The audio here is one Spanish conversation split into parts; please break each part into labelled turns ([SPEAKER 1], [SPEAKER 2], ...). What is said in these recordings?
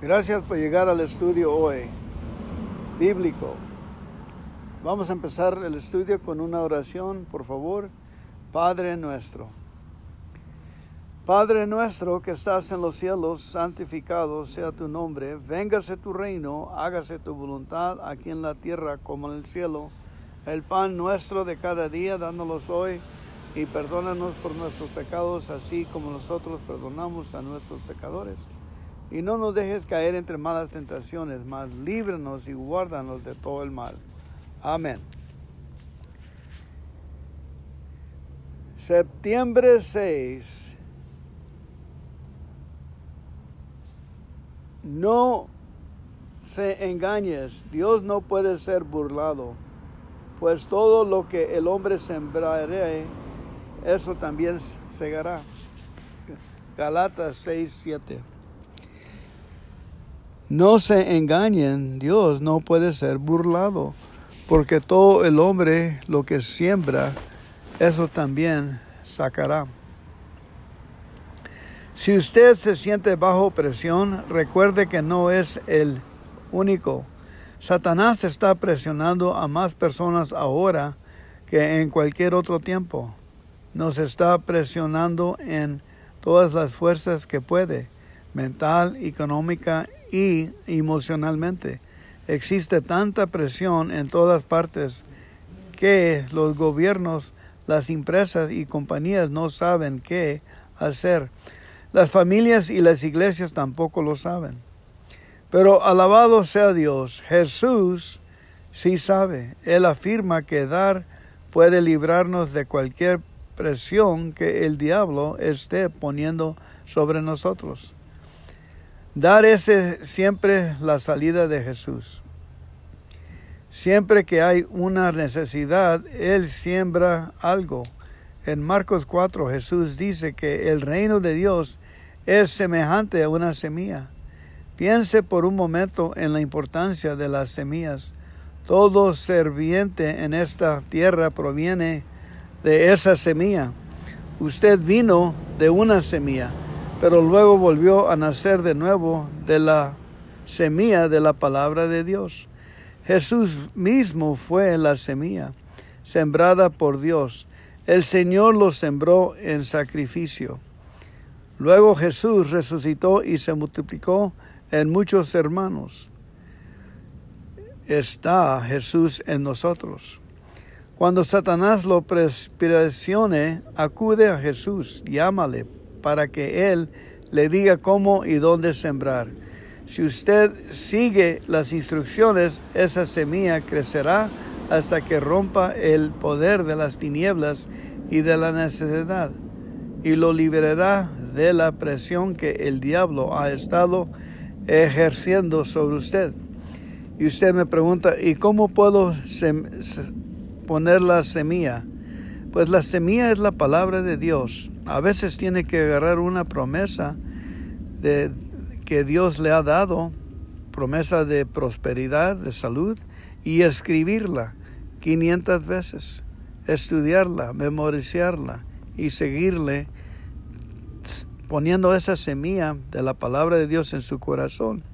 [SPEAKER 1] Gracias por llegar al estudio hoy, bíblico. Vamos a empezar el estudio con una oración, por favor. Padre nuestro. Padre nuestro que estás en los cielos, santificado sea tu nombre, véngase tu reino, hágase tu voluntad aquí en la tierra como en el cielo. El pan nuestro de cada día, dándolos hoy, y perdónanos por nuestros pecados, así como nosotros perdonamos a nuestros pecadores y no nos dejes caer entre malas tentaciones, mas líbranos y guárdanos de todo el mal. Amén. Septiembre 6. No se engañes, Dios no puede ser burlado, pues todo lo que el hombre sembraré, eso también segará. Galatas 6, 7. No se engañen, Dios no puede ser burlado, porque todo el hombre lo que siembra, eso también sacará. Si usted se siente bajo presión, recuerde que no es el único. Satanás está presionando a más personas ahora que en cualquier otro tiempo. Nos está presionando en todas las fuerzas que puede, mental, económica y emocionalmente. Existe tanta presión en todas partes que los gobiernos, las empresas y compañías no saben qué hacer. Las familias y las iglesias tampoco lo saben. Pero alabado sea Dios, Jesús sí sabe. Él afirma que dar puede librarnos de cualquier presión que el diablo esté poniendo sobre nosotros. Dar ese siempre la salida de Jesús. Siempre que hay una necesidad, Él siembra algo. En Marcos 4 Jesús dice que el reino de Dios es semejante a una semilla. Piense por un momento en la importancia de las semillas. Todo serviente en esta tierra proviene de esa semilla. Usted vino de una semilla pero luego volvió a nacer de nuevo de la semilla de la palabra de Dios. Jesús mismo fue la semilla, sembrada por Dios. El Señor lo sembró en sacrificio. Luego Jesús resucitó y se multiplicó en muchos hermanos. Está Jesús en nosotros. Cuando Satanás lo presione, acude a Jesús, llámale, para que Él le diga cómo y dónde sembrar. Si usted sigue las instrucciones, esa semilla crecerá hasta que rompa el poder de las tinieblas y de la necesidad, y lo liberará de la presión que el diablo ha estado ejerciendo sobre usted. Y usted me pregunta, ¿y cómo puedo poner la semilla? Pues la semilla es la palabra de Dios. A veces tiene que agarrar una promesa de, que Dios le ha dado, promesa de prosperidad, de salud, y escribirla 500 veces, estudiarla, memorizarla y seguirle poniendo esa semilla de la palabra de Dios en su corazón.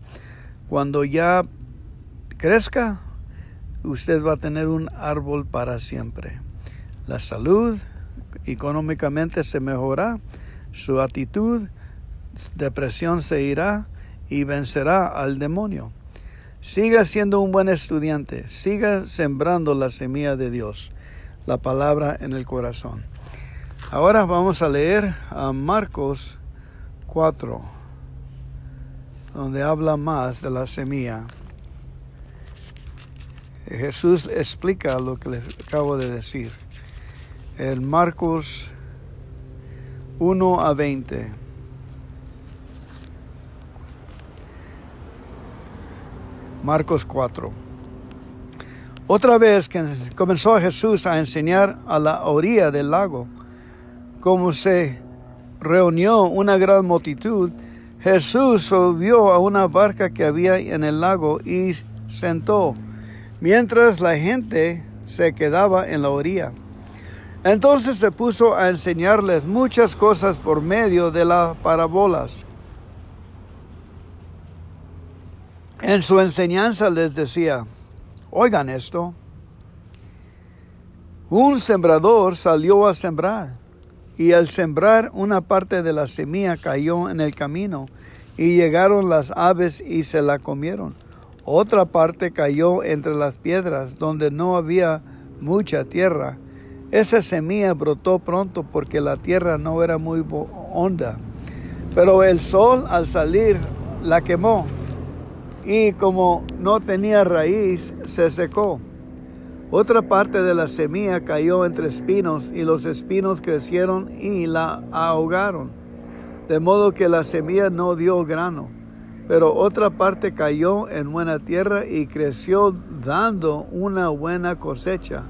[SPEAKER 1] Cuando ya crezca, usted va a tener un árbol para siempre la salud, económicamente se mejora, su actitud, depresión se irá y vencerá al demonio. Siga siendo un buen estudiante, siga sembrando la semilla de Dios, la palabra en el corazón. Ahora vamos a leer a Marcos 4, donde habla más de la semilla. Jesús explica lo que les acabo de decir en Marcos 1 a 20. Marcos 4. Otra vez que comenzó Jesús a enseñar a la orilla del lago, como se reunió una gran multitud, Jesús subió a una barca que había en el lago y sentó, mientras la gente se quedaba en la orilla. Entonces se puso a enseñarles muchas cosas por medio de las parábolas. En su enseñanza les decía, oigan esto, un sembrador salió a sembrar y al sembrar una parte de la semilla cayó en el camino y llegaron las aves y se la comieron. Otra parte cayó entre las piedras donde no había mucha tierra. Esa semilla brotó pronto porque la tierra no era muy honda. Pero el sol al salir la quemó y como no tenía raíz se secó. Otra parte de la semilla cayó entre espinos y los espinos crecieron y la ahogaron, de modo que la semilla no dio grano. Pero otra parte cayó en buena tierra y creció dando una buena cosecha.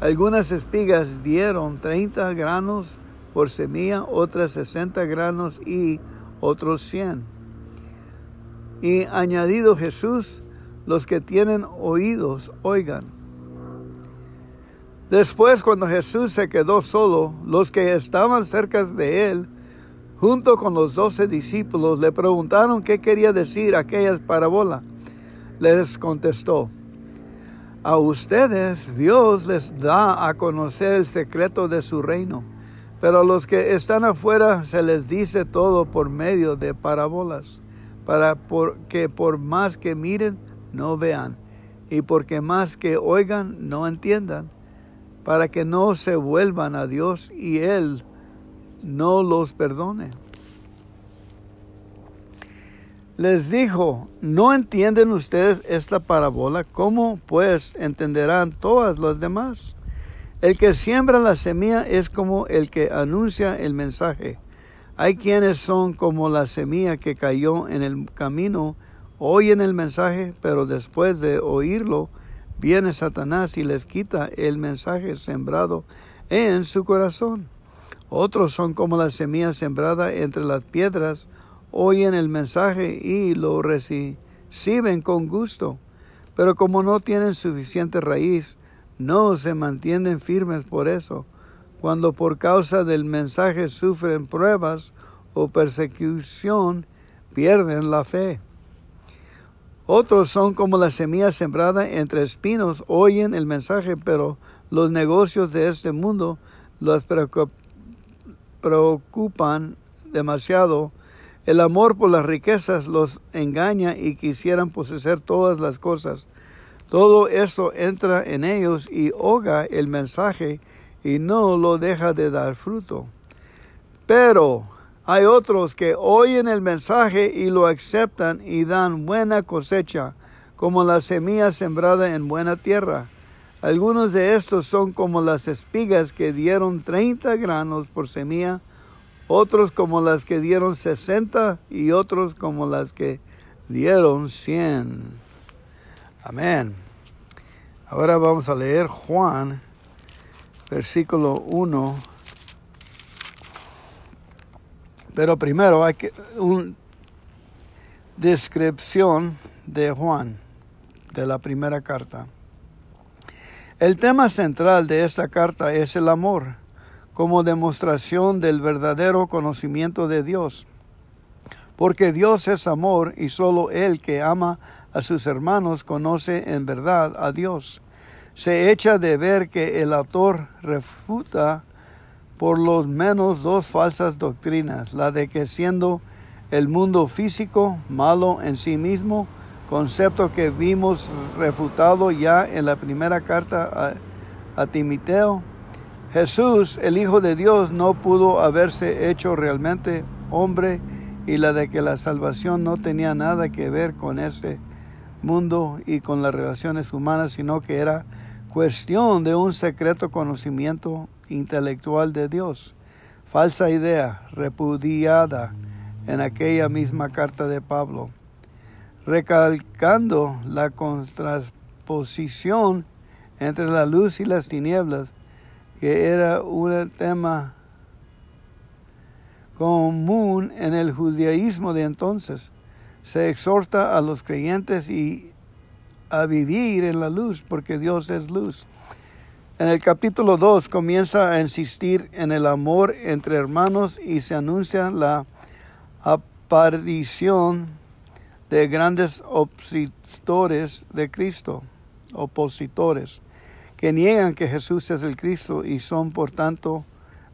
[SPEAKER 1] Algunas espigas dieron 30 granos por semilla, otras 60 granos y otros 100. Y añadido Jesús, los que tienen oídos, oigan. Después, cuando Jesús se quedó solo, los que estaban cerca de él, junto con los doce discípulos, le preguntaron qué quería decir aquella parábola. Les contestó, a ustedes Dios les da a conocer el secreto de su reino, pero a los que están afuera se les dice todo por medio de parábolas, para que por más que miren, no vean, y porque más que oigan, no entiendan, para que no se vuelvan a Dios y Él no los perdone. Les dijo, ¿no entienden ustedes esta parábola? ¿Cómo pues entenderán todas las demás? El que siembra la semilla es como el que anuncia el mensaje. Hay quienes son como la semilla que cayó en el camino, oyen el mensaje, pero después de oírlo, viene Satanás y les quita el mensaje sembrado en su corazón. Otros son como la semilla sembrada entre las piedras, oyen el mensaje y lo reciben con gusto, pero como no tienen suficiente raíz, no se mantienen firmes por eso. Cuando por causa del mensaje sufren pruebas o persecución, pierden la fe. Otros son como la semilla sembrada entre espinos, oyen el mensaje, pero los negocios de este mundo los preocupan demasiado el amor por las riquezas los engaña y quisieran poseer todas las cosas. Todo esto entra en ellos y ahoga el mensaje y no lo deja de dar fruto. Pero hay otros que oyen el mensaje y lo aceptan y dan buena cosecha, como la semilla sembrada en buena tierra. Algunos de estos son como las espigas que dieron 30 granos por semilla, otros como las que dieron 60 y otros como las que dieron 100. Amén. Ahora vamos a leer Juan, versículo 1. Pero primero hay que una descripción de Juan, de la primera carta. El tema central de esta carta es el amor como demostración del verdadero conocimiento de Dios. Porque Dios es amor y solo el que ama a sus hermanos conoce en verdad a Dios. Se echa de ver que el autor refuta por lo menos dos falsas doctrinas, la de que siendo el mundo físico malo en sí mismo, concepto que vimos refutado ya en la primera carta a, a Timoteo, Jesús, el Hijo de Dios, no pudo haberse hecho realmente hombre y la de que la salvación no tenía nada que ver con este mundo y con las relaciones humanas, sino que era cuestión de un secreto conocimiento intelectual de Dios. Falsa idea, repudiada en aquella misma carta de Pablo, recalcando la contraposición entre la luz y las tinieblas que era un tema común en el judaísmo de entonces. Se exhorta a los creyentes y a vivir en la luz porque Dios es luz. En el capítulo 2 comienza a insistir en el amor entre hermanos y se anuncia la aparición de grandes opositores de Cristo, opositores, que niegan que Jesús es el Cristo y son por tanto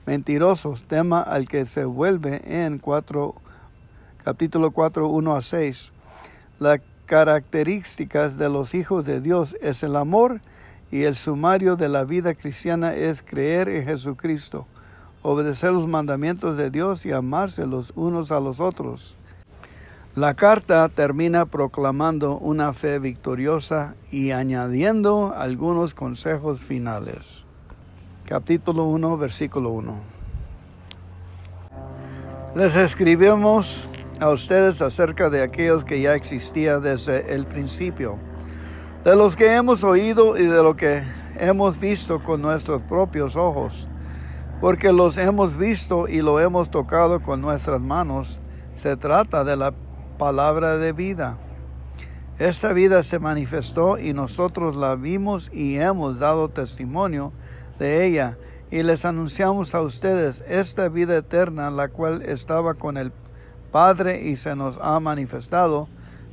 [SPEAKER 1] mentirosos, tema al que se vuelve en 4, capítulo 4, 1 a 6. Las características de los hijos de Dios es el amor y el sumario de la vida cristiana es creer en Jesucristo, obedecer los mandamientos de Dios y amarse los unos a los otros. La carta termina proclamando una fe victoriosa y añadiendo algunos consejos finales. Capítulo 1, versículo 1. Les escribimos a ustedes acerca de aquellos que ya existía desde el principio, de los que hemos oído y de lo que hemos visto con nuestros propios ojos, porque los hemos visto y lo hemos tocado con nuestras manos. Se trata de la palabra de vida. Esta vida se manifestó y nosotros la vimos y hemos dado testimonio de ella y les anunciamos a ustedes esta vida eterna, la cual estaba con el Padre y se nos ha manifestado.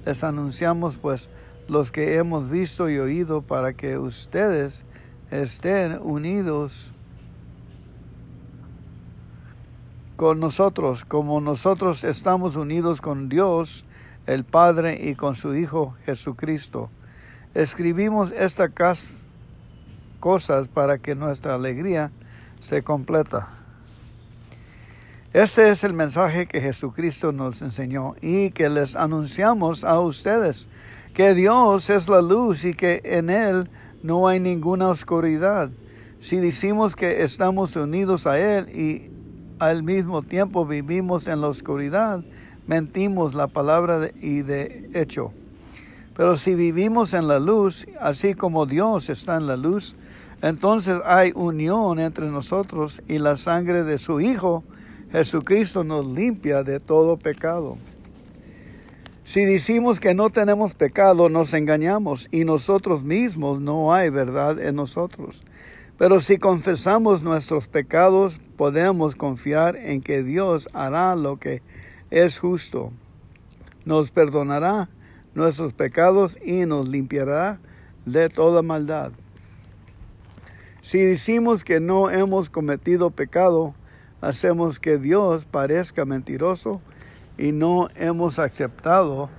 [SPEAKER 1] Les anunciamos pues los que hemos visto y oído para que ustedes estén unidos con nosotros, como nosotros estamos unidos con Dios, el Padre, y con su Hijo Jesucristo. Escribimos estas cosas para que nuestra alegría se completa. Este es el mensaje que Jesucristo nos enseñó y que les anunciamos a ustedes, que Dios es la luz y que en Él no hay ninguna oscuridad. Si decimos que estamos unidos a Él y al mismo tiempo vivimos en la oscuridad, mentimos la palabra y de hecho. Pero si vivimos en la luz, así como Dios está en la luz, entonces hay unión entre nosotros y la sangre de su Hijo, Jesucristo, nos limpia de todo pecado. Si decimos que no tenemos pecado, nos engañamos y nosotros mismos no hay verdad en nosotros. Pero si confesamos nuestros pecados, podemos confiar en que Dios hará lo que es justo. Nos perdonará nuestros pecados y nos limpiará de toda maldad. Si decimos que no hemos cometido pecado, hacemos que Dios parezca mentiroso y no hemos aceptado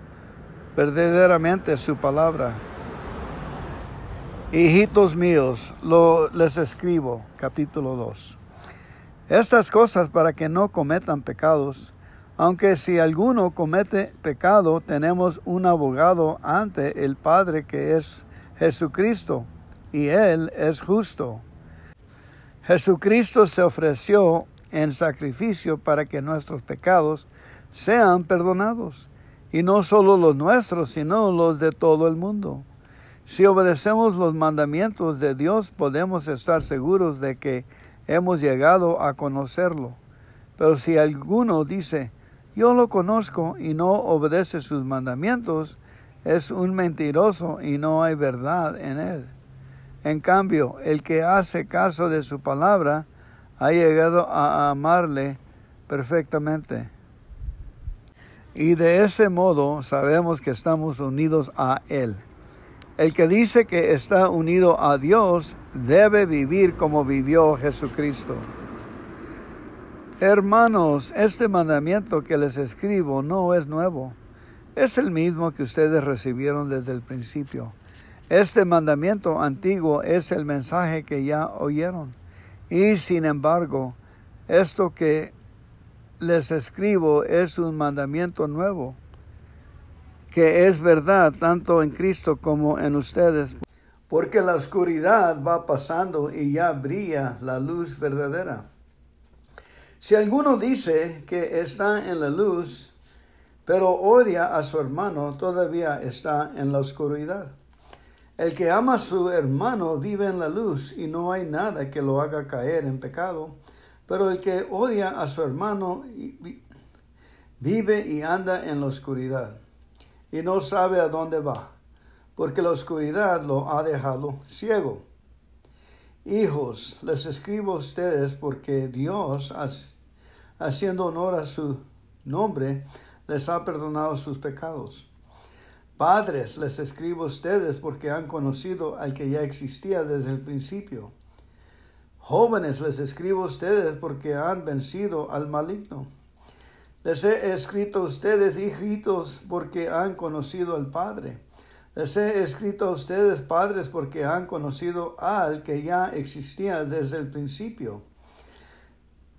[SPEAKER 1] verdaderamente su palabra. Hijitos míos, lo, les escribo, capítulo 2. Estas cosas para que no cometan pecados, aunque si alguno comete pecado, tenemos un abogado ante el Padre que es Jesucristo, y Él es justo. Jesucristo se ofreció en sacrificio para que nuestros pecados sean perdonados, y no solo los nuestros, sino los de todo el mundo. Si obedecemos los mandamientos de Dios, podemos estar seguros de que hemos llegado a conocerlo. Pero si alguno dice, yo lo conozco y no obedece sus mandamientos, es un mentiroso y no hay verdad en él. En cambio, el que hace caso de su palabra ha llegado a amarle perfectamente. Y de ese modo sabemos que estamos unidos a Él. El que dice que está unido a Dios debe vivir como vivió Jesucristo. Hermanos, este mandamiento que les escribo no es nuevo, es el mismo que ustedes recibieron desde el principio. Este mandamiento antiguo es el mensaje que ya oyeron. Y sin embargo, esto que les escribo es un mandamiento nuevo que es verdad tanto en Cristo como en ustedes, porque la oscuridad va pasando y ya brilla la luz verdadera. Si alguno dice que está en la luz, pero odia a su hermano, todavía está en la oscuridad. El que ama a su hermano vive en la luz y no hay nada que lo haga caer en pecado, pero el que odia a su hermano vive y anda en la oscuridad y no sabe a dónde va, porque la oscuridad lo ha dejado ciego. Hijos, les escribo a ustedes porque Dios, haciendo honor a su nombre, les ha perdonado sus pecados. Padres, les escribo a ustedes porque han conocido al que ya existía desde el principio. Jóvenes, les escribo a ustedes porque han vencido al maligno. Les he escrito a ustedes, hijitos, porque han conocido al Padre. Les he escrito a ustedes, padres, porque han conocido al que ya existía desde el principio.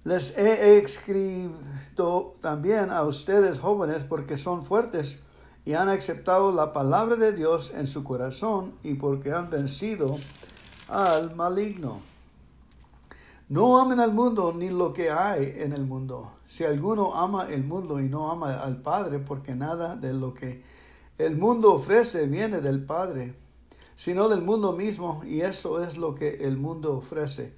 [SPEAKER 1] Les he escrito también a ustedes, jóvenes, porque son fuertes y han aceptado la palabra de Dios en su corazón y porque han vencido al maligno. No amen al mundo ni lo que hay en el mundo. Si alguno ama el mundo y no ama al Padre, porque nada de lo que el mundo ofrece viene del Padre, sino del mundo mismo, y eso es lo que el mundo ofrece.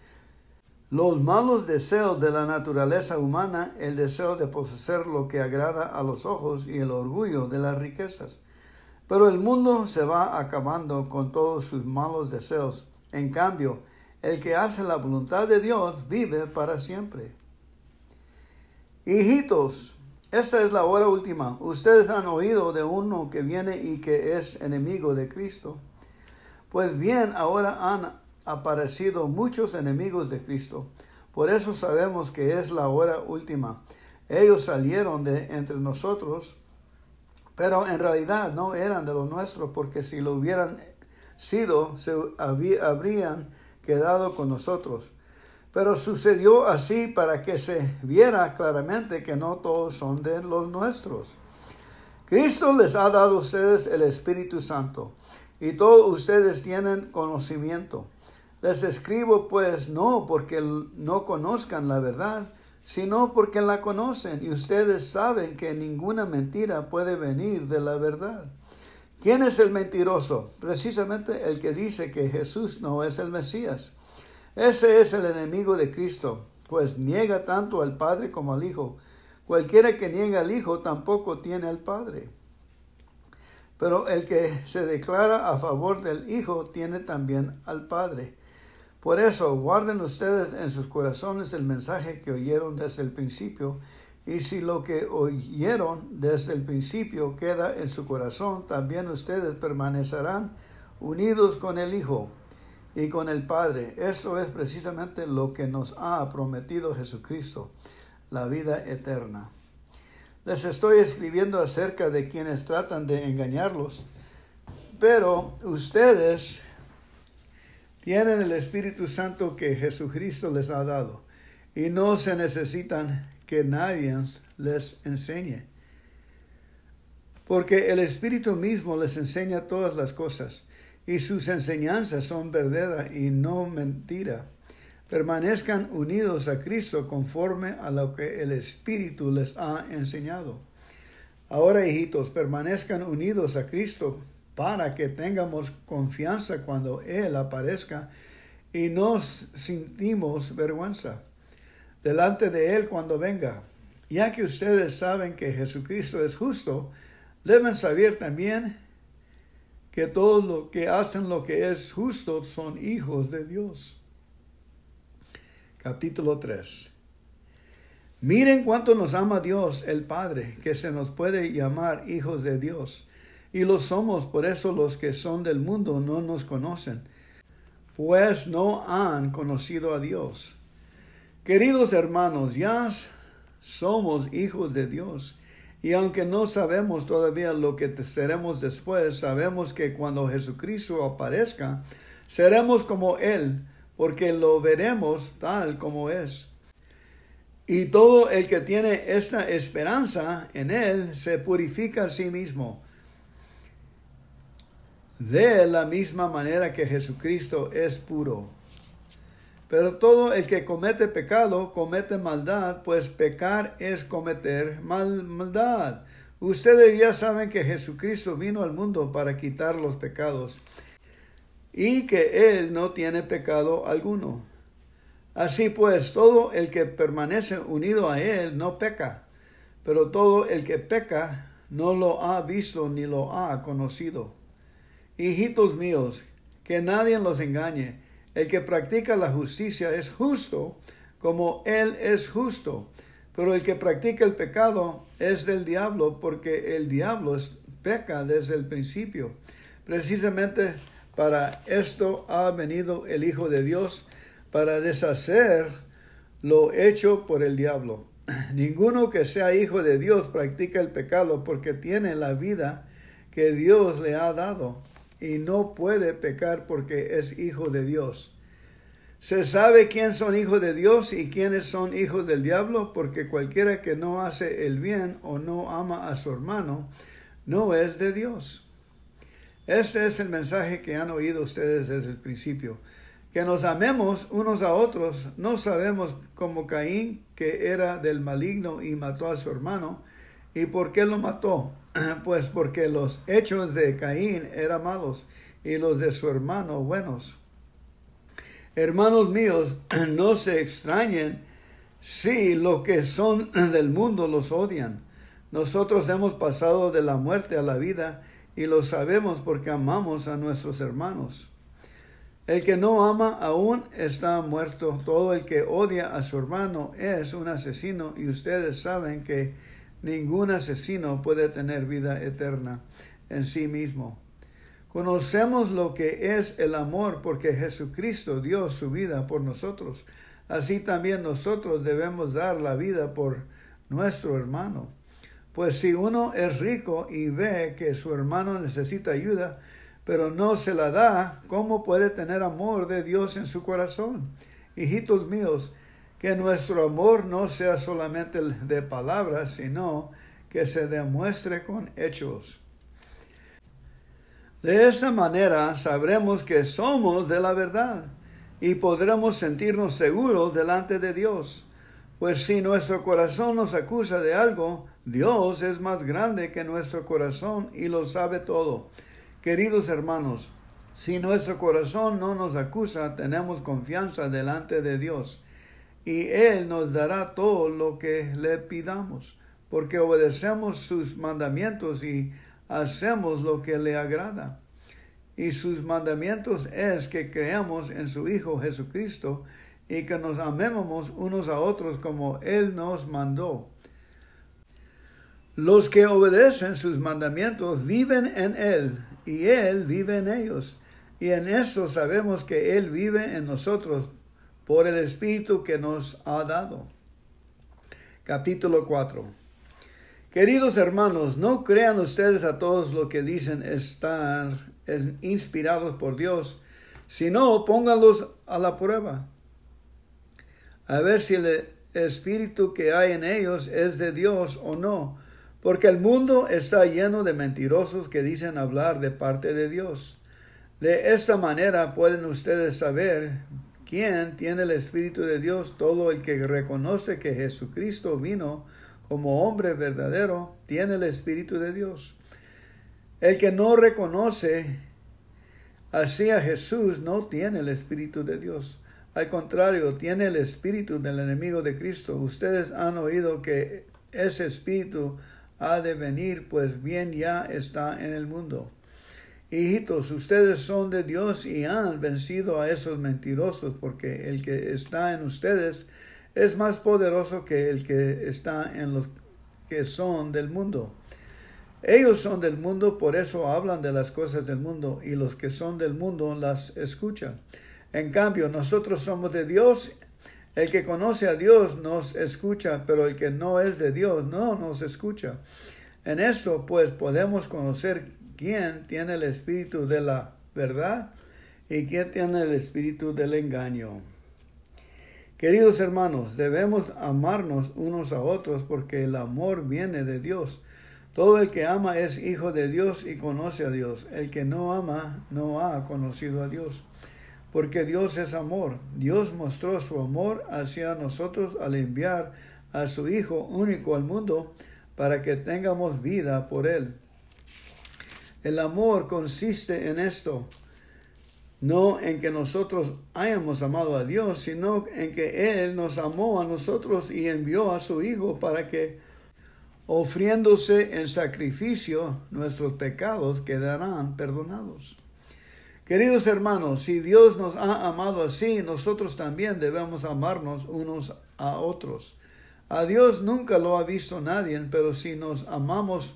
[SPEAKER 1] Los malos deseos de la naturaleza humana, el deseo de poseer lo que agrada a los ojos y el orgullo de las riquezas. Pero el mundo se va acabando con todos sus malos deseos. En cambio, el que hace la voluntad de Dios vive para siempre. Hijitos, esta es la hora última. Ustedes han oído de uno que viene y que es enemigo de Cristo. Pues bien, ahora han aparecido muchos enemigos de Cristo. Por eso sabemos que es la hora última. Ellos salieron de entre nosotros, pero en realidad no eran de los nuestros, porque si lo hubieran sido, se habrían quedado con nosotros. Pero sucedió así para que se viera claramente que no todos son de los nuestros. Cristo les ha dado a ustedes el Espíritu Santo y todos ustedes tienen conocimiento. Les escribo pues no porque no conozcan la verdad, sino porque la conocen y ustedes saben que ninguna mentira puede venir de la verdad. ¿Quién es el mentiroso? Precisamente el que dice que Jesús no es el Mesías. Ese es el enemigo de Cristo, pues niega tanto al Padre como al Hijo. Cualquiera que niega al Hijo tampoco tiene al Padre. Pero el que se declara a favor del Hijo tiene también al Padre. Por eso, guarden ustedes en sus corazones el mensaje que oyeron desde el principio, y si lo que oyeron desde el principio queda en su corazón, también ustedes permanecerán unidos con el Hijo y con el Padre. Eso es precisamente lo que nos ha prometido Jesucristo, la vida eterna. Les estoy escribiendo acerca de quienes tratan de engañarlos, pero ustedes tienen el Espíritu Santo que Jesucristo les ha dado y no se necesitan que nadie les enseñe. Porque el Espíritu mismo les enseña todas las cosas y sus enseñanzas son verdad y no mentira. Permanezcan unidos a Cristo conforme a lo que el Espíritu les ha enseñado. Ahora, hijitos, permanezcan unidos a Cristo para que tengamos confianza cuando Él aparezca y nos sentimos vergüenza delante de Él cuando venga. Ya que ustedes saben que Jesucristo es justo, deben saber también que todos los que hacen lo que es justo son hijos de Dios. Capítulo 3. Miren cuánto nos ama Dios el Padre, que se nos puede llamar hijos de Dios y lo somos, por eso los que son del mundo no nos conocen, pues no han conocido a Dios. Queridos hermanos, ya somos hijos de Dios, y aunque no sabemos todavía lo que seremos después, sabemos que cuando Jesucristo aparezca, seremos como Él, porque lo veremos tal como es. Y todo el que tiene esta esperanza en Él se purifica a sí mismo de la misma manera que Jesucristo es puro. Pero todo el que comete pecado comete maldad, pues pecar es cometer maldad. Ustedes ya saben que Jesucristo vino al mundo para quitar los pecados y que Él no tiene pecado alguno. Así pues, todo el que permanece unido a Él no peca, pero todo el que peca no lo ha visto ni lo ha conocido. Hijitos míos, que nadie los engañe. El que practica la justicia es justo como Él es justo. Pero el que practica el pecado es del diablo porque el diablo peca desde el principio. Precisamente para esto ha venido el Hijo de Dios, para deshacer lo hecho por el diablo. Ninguno que sea hijo de Dios practica el pecado porque tiene la vida que Dios le ha dado y no puede pecar porque es hijo de Dios. Se sabe quién son hijos de Dios y quiénes son hijos del diablo, porque cualquiera que no hace el bien o no ama a su hermano, no es de Dios. Este es el mensaje que han oído ustedes desde el principio. Que nos amemos unos a otros, no sabemos como Caín, que era del maligno y mató a su hermano. ¿Y por qué lo mató? Pues porque los hechos de Caín eran malos y los de su hermano buenos. Hermanos míos, no se extrañen si los que son del mundo los odian. Nosotros hemos pasado de la muerte a la vida y lo sabemos porque amamos a nuestros hermanos. El que no ama aún está muerto. Todo el que odia a su hermano es un asesino y ustedes saben que ningún asesino puede tener vida eterna en sí mismo. Conocemos lo que es el amor porque Jesucristo dio su vida por nosotros. Así también nosotros debemos dar la vida por nuestro hermano. Pues si uno es rico y ve que su hermano necesita ayuda, pero no se la da, ¿cómo puede tener amor de Dios en su corazón? Hijitos míos, que nuestro amor no sea solamente de palabras, sino que se demuestre con hechos. De esa manera sabremos que somos de la verdad y podremos sentirnos seguros delante de Dios. Pues si nuestro corazón nos acusa de algo, Dios es más grande que nuestro corazón y lo sabe todo. Queridos hermanos, si nuestro corazón no nos acusa, tenemos confianza delante de Dios y Él nos dará todo lo que le pidamos, porque obedecemos sus mandamientos y hacemos lo que le agrada. Y sus mandamientos es que creamos en su Hijo Jesucristo y que nos amemos unos a otros como Él nos mandó. Los que obedecen sus mandamientos viven en Él y Él vive en ellos. Y en eso sabemos que Él vive en nosotros por el Espíritu que nos ha dado. Capítulo 4 Queridos hermanos, no crean ustedes a todos lo que dicen estar inspirados por Dios, sino pónganlos a la prueba. A ver si el espíritu que hay en ellos es de Dios o no, porque el mundo está lleno de mentirosos que dicen hablar de parte de Dios. De esta manera pueden ustedes saber quién tiene el Espíritu de Dios. Todo el que reconoce que Jesucristo vino como hombre verdadero, tiene el Espíritu de Dios. El que no reconoce así a Jesús no tiene el Espíritu de Dios. Al contrario, tiene el espíritu del enemigo de Cristo. Ustedes han oído que ese espíritu ha de venir, pues bien ya está en el mundo. Hijitos, ustedes son de Dios y han vencido a esos mentirosos, porque el que está en ustedes es más poderoso que el que está en los que son del mundo. Ellos son del mundo, por eso hablan de las cosas del mundo, y los que son del mundo las escuchan. En cambio, nosotros somos de Dios. El que conoce a Dios nos escucha, pero el que no es de Dios no nos escucha. En esto, pues, podemos conocer quién tiene el espíritu de la verdad y quién tiene el espíritu del engaño. Queridos hermanos, debemos amarnos unos a otros porque el amor viene de Dios. Todo el que ama es hijo de Dios y conoce a Dios. El que no ama no ha conocido a Dios. Porque Dios es amor. Dios mostró su amor hacia nosotros al enviar a su Hijo único al mundo para que tengamos vida por Él. El amor consiste en esto, no en que nosotros hayamos amado a Dios, sino en que Él nos amó a nosotros y envió a su Hijo para que, ofriéndose en sacrificio, nuestros pecados quedarán perdonados. Queridos hermanos, si Dios nos ha amado así, nosotros también debemos amarnos unos a otros. A Dios nunca lo ha visto nadie, pero si nos amamos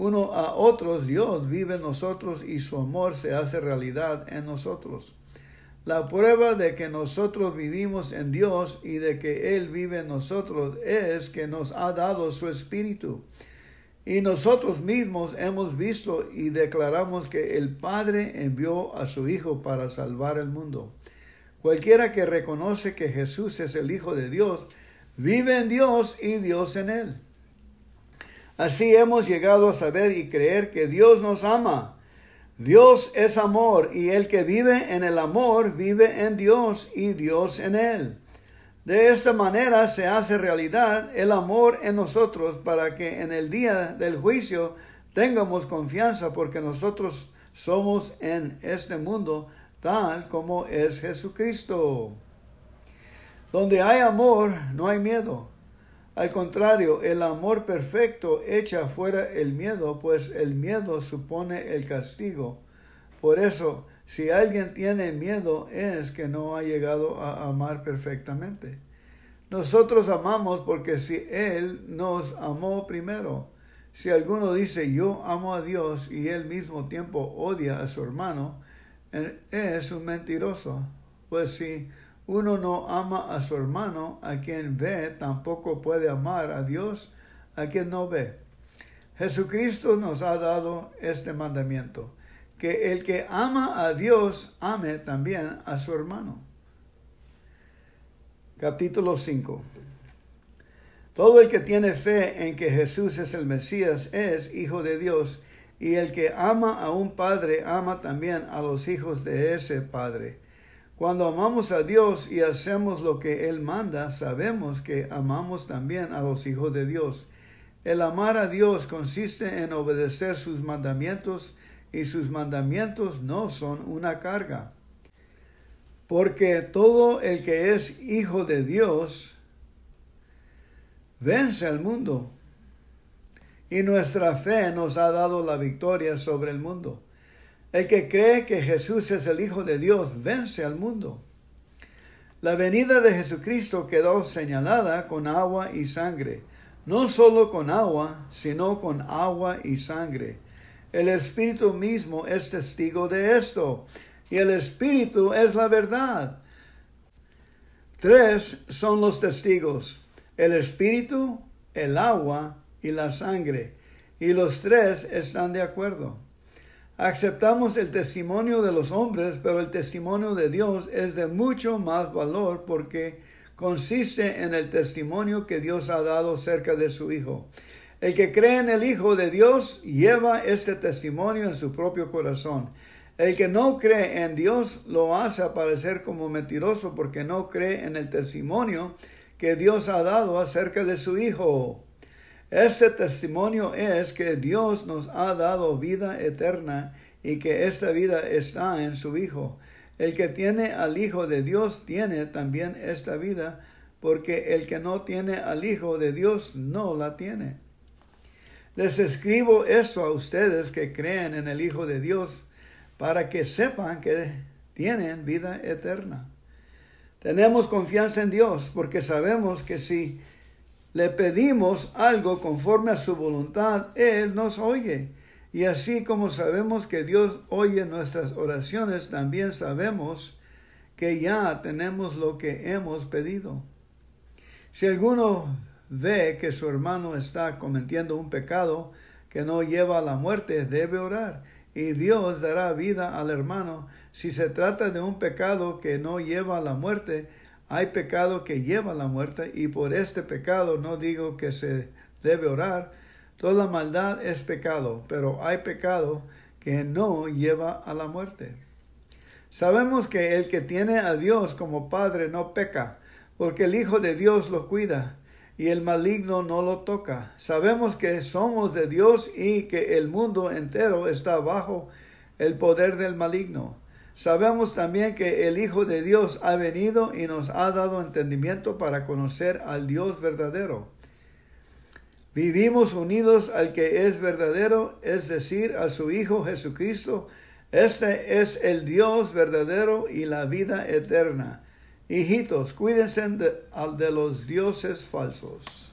[SPEAKER 1] uno a otros, Dios vive en nosotros y su amor se hace realidad en nosotros. La prueba de que nosotros vivimos en Dios y de que Él vive en nosotros es que nos ha dado su Espíritu. Y nosotros mismos hemos visto y declaramos que el Padre envió a su Hijo para salvar el mundo. Cualquiera que reconoce que Jesús es el Hijo de Dios, vive en Dios y Dios en Él. Así hemos llegado a saber y creer que Dios nos ama. Dios es amor y el que vive en el amor vive en Dios y Dios en él. De esta manera se hace realidad el amor en nosotros para que en el día del juicio tengamos confianza porque nosotros somos en este mundo tal como es Jesucristo. Donde hay amor no hay miedo. Al contrario, el amor perfecto echa fuera el miedo, pues el miedo supone el castigo. Por eso, si alguien tiene miedo es que no ha llegado a amar perfectamente. Nosotros amamos porque si Él nos amó primero. Si alguno dice yo amo a Dios y él mismo tiempo odia a su hermano, es un mentiroso. Pues si uno no ama a su hermano, a quien ve, tampoco puede amar a Dios, a quien no ve. Jesucristo nos ha dado este mandamiento, que el que ama a Dios ame también a su hermano. Capítulo 5. Todo el que tiene fe en que Jesús es el Mesías es hijo de Dios, y el que ama a un padre ama también a los hijos de ese padre. Cuando amamos a Dios y hacemos lo que Él manda, sabemos que amamos también a los hijos de Dios. El amar a Dios consiste en obedecer sus mandamientos y sus mandamientos no son una carga. Porque todo el que es hijo de Dios vence al mundo. Y nuestra fe nos ha dado la victoria sobre el mundo. El que cree que Jesús es el Hijo de Dios vence al mundo. La venida de Jesucristo quedó señalada con agua y sangre, no solo con agua, sino con agua y sangre. El Espíritu mismo es testigo de esto, y el Espíritu es la verdad. Tres son los testigos, el Espíritu, el agua y la sangre, y los tres están de acuerdo. Aceptamos el testimonio de los hombres, pero el testimonio de Dios es de mucho más valor porque consiste en el testimonio que Dios ha dado cerca de su Hijo. El que cree en el Hijo de Dios lleva este testimonio en su propio corazón. El que no cree en Dios lo hace aparecer como mentiroso porque no cree en el testimonio que Dios ha dado acerca de su Hijo. Este testimonio es que Dios nos ha dado vida eterna y que esta vida está en su Hijo. El que tiene al Hijo de Dios tiene también esta vida, porque el que no tiene al Hijo de Dios no la tiene. Les escribo esto a ustedes que creen en el Hijo de Dios, para que sepan que tienen vida eterna. Tenemos confianza en Dios, porque sabemos que si le pedimos algo conforme a su voluntad, Él nos oye. Y así como sabemos que Dios oye nuestras oraciones, también sabemos que ya tenemos lo que hemos pedido. Si alguno ve que su hermano está cometiendo un pecado que no lleva a la muerte, debe orar y Dios dará vida al hermano. Si se trata de un pecado que no lleva a la muerte, hay pecado que lleva a la muerte y por este pecado no digo que se debe orar. Toda maldad es pecado, pero hay pecado que no lleva a la muerte. Sabemos que el que tiene a Dios como Padre no peca, porque el Hijo de Dios lo cuida y el maligno no lo toca. Sabemos que somos de Dios y que el mundo entero está bajo el poder del maligno. Sabemos también que el Hijo de Dios ha venido y nos ha dado entendimiento para conocer al Dios verdadero. Vivimos unidos al que es verdadero, es decir, a su Hijo Jesucristo. Este es el Dios verdadero y la vida eterna. Hijitos, cuídense de, de los dioses falsos.